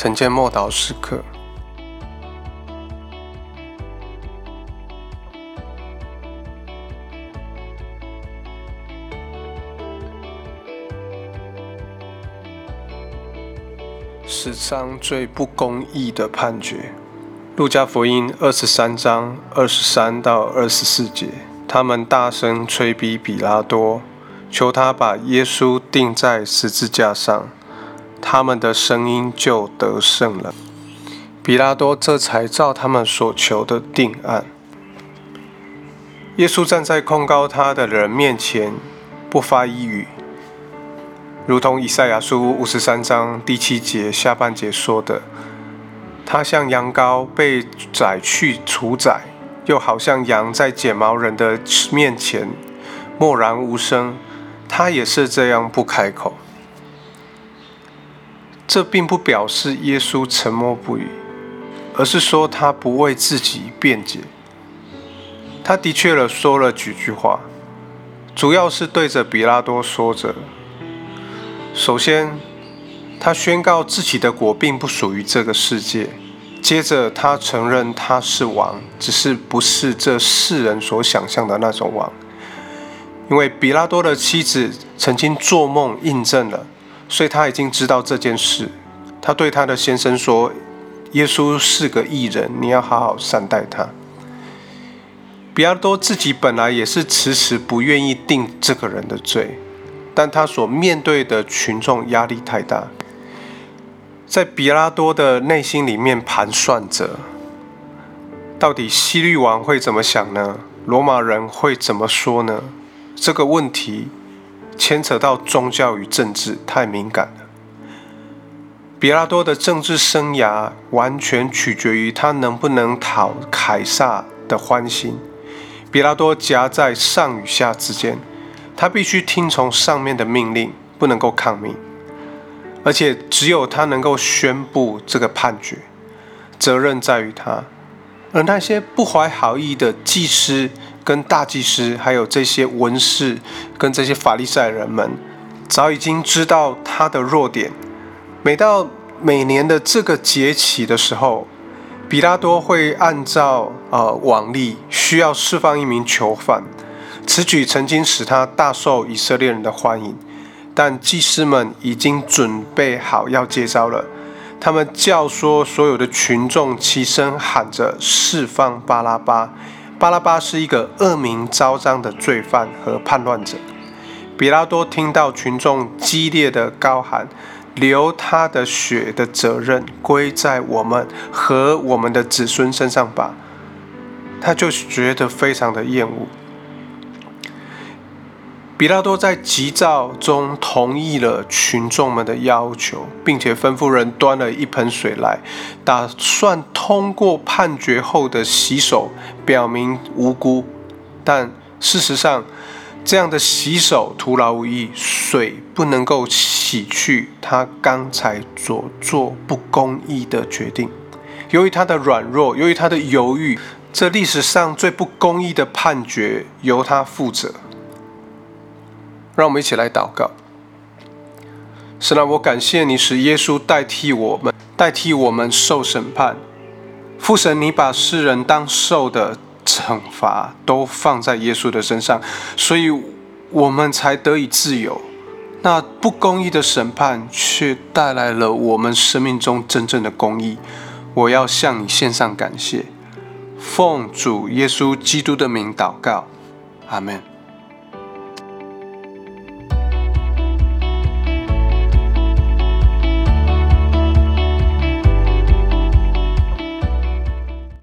晨间默祷时刻。史上最不公义的判决，《路加福音》二十三章二十三到二十四节，他们大声催逼比拉多，求他把耶稣钉在十字架上。他们的声音就得胜了。比拉多这才照他们所求的定案。耶稣站在控告他的人面前，不发一语，如同以赛亚书五十三章第七节下半节说的：“他像羊羔被宰去除宰，又好像羊在剪毛人的面前默然无声。他也是这样不开口。”这并不表示耶稣沉默不语，而是说他不为自己辩解。他的确了说了几句话，主要是对着比拉多说着。首先，他宣告自己的国并不属于这个世界；接着，他承认他是王，只是不是这世人所想象的那种王。因为比拉多的妻子曾经做梦印证了。所以他已经知道这件事。他对他的先生说：“耶稣是个艺人，你要好好善待他。”比拉多自己本来也是迟迟不愿意定这个人的罪，但他所面对的群众压力太大，在比拉多的内心里面盘算着：到底西律王会怎么想呢？罗马人会怎么说呢？这个问题。牵扯到宗教与政治，太敏感了。比拉多的政治生涯完全取决于他能不能讨凯撒的欢心。比拉多夹在上与下之间，他必须听从上面的命令，不能够抗命，而且只有他能够宣布这个判决，责任在于他。而那些不怀好意的祭司。跟大祭司，还有这些文士，跟这些法利赛人们，早已经知道他的弱点。每到每年的这个节期的时候，比拉多会按照呃往例，需要释放一名囚犯。此举曾经使他大受以色列人的欢迎。但祭司们已经准备好要接招了，他们教唆所有的群众齐声喊着释放巴拉巴。巴拉巴是一个恶名昭彰的罪犯和叛乱者。比拉多听到群众激烈的高喊：“流他的血的责任归在我们和我们的子孙身上吧。”他就觉得非常的厌恶。比拉多在急躁中同意了群众们的要求，并且吩咐人端了一盆水来，打算通过判决后的洗手表明无辜。但事实上，这样的洗手徒劳无益，水不能够洗去他刚才所做不公义的决定。由于他的软弱，由于他的犹豫，这历史上最不公义的判决由他负责。让我们一起来祷告。神啊，我感谢你使耶稣代替我们，代替我们受审判。父神，你把世人当受的惩罚都放在耶稣的身上，所以我们才得以自由。那不公义的审判却带来了我们生命中真正的公义。我要向你献上感谢，奉主耶稣基督的名祷告，阿门。